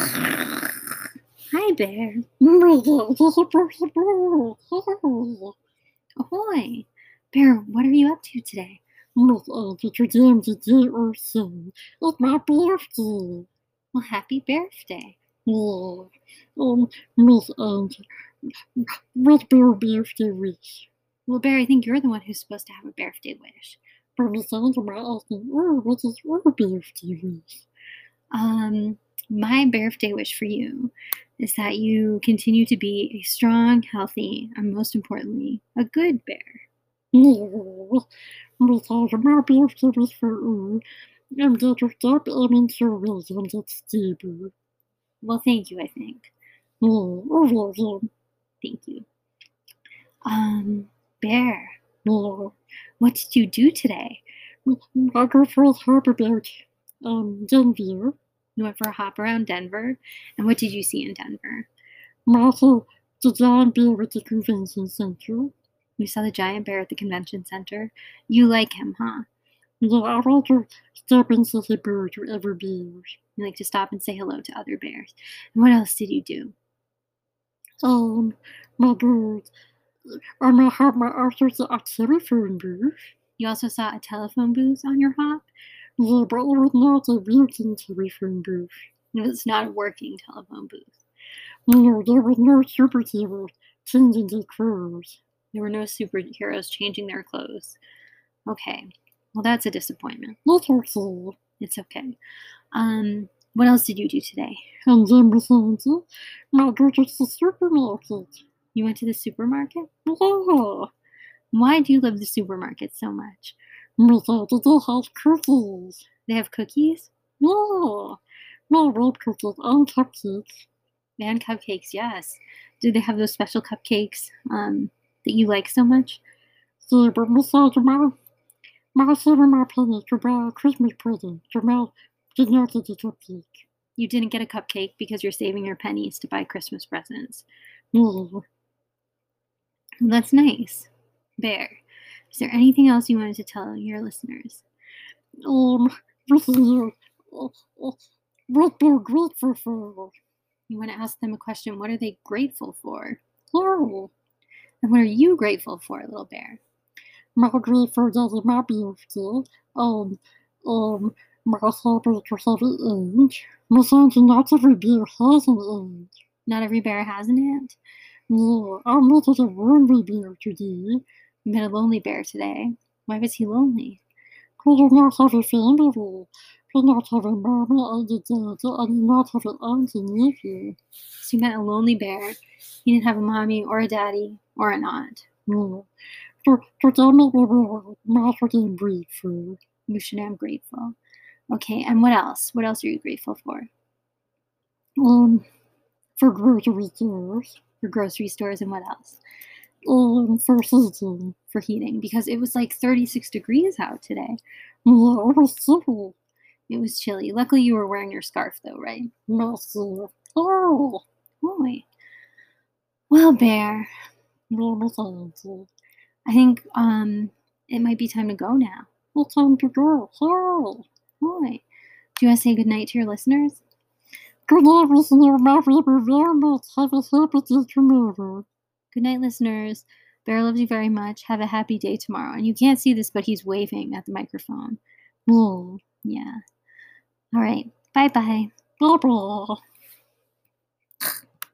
Hi, Bear. Ahoy. Bear, what are you up to today? It's my birthday. Well, happy birthday. Um, Miss Angie, what's your birthday wish? Well, Bear, I think you're the one who's supposed to have a birthday wish. But Miss Angie might asking, oh, what is your birthday wish? Um, my birthday wish for you is that you continue to be a strong, healthy, and most importantly, a good bear. Well thank you, I think. Thank you. Um, Bear, what did you do today? For a hop um, Denver. You went for a hop around Denver. And what did you see in Denver? You saw the giant bear at the convention center. You like him, huh? You like to stop and say hello to other bears. And what else did you do? Um, my bird. I may have my at telephone booth. You also saw a telephone booth on your hop. Yeah, but it was not a working telephone booth. It was not a working telephone booth. No, there was no superhero changing their clothes. There were no superheroes changing their clothes. Okay. Well, that's a disappointment. That's okay. It's okay. Um, what else did you do today? And then Miss Angie, my go to the supermarket. You went to the supermarket? Yeah, Why do you love the supermarket so much? Miss Angie, they have cookies. They have cookies Yeah, my red cookies and cupcakes. and cupcakes, yes. Do they have those special cupcakes um, that you like so much? Yeah, but Miss Angie, my, my saving my pennies to buy a Christmas present, my did not get a cupcake. You didn't get a cupcake because you're saving your pennies to buy Christmas presents. Yeah. That's nice. Bear, is there anything else you wanted to tell your listeners? You want to ask them a question. What are they grateful for? Oh, And what are you grateful for, little bear? Um, um, not every beer has an age. Not every bear has an aunt. Yeah, I met a lonely bear today. Met a lonely bear today. Why was he lonely? He did not have a family. He did not have a mama and a dad, and did not have an aunt and nephew. So you met a lonely bear. He didn't have a mommy or a daddy or an aunt. So, so that made me realize my freaking grateful. You should am grateful. Okay, and what else? What else are you grateful for? Um, for grocery stores. For grocery stores and what else? Um, for heating. For heating, because it was like 36 degrees out today. It was chilly. Luckily, you were wearing your scarf, though, right? Oh, Boy. Well, Bear. I think um it might be time to go now. It's time to go. Hey. Boy. Do you want to say goodnight to your listeners? Good night, listener. My favorite. Have a happy day tomorrow. Good night, listeners. Bear loves you very much. Have a happy day tomorrow. And you can't see this, but he's waving at the microphone. Yeah. Yeah. All right. Bye bye. Bye bye.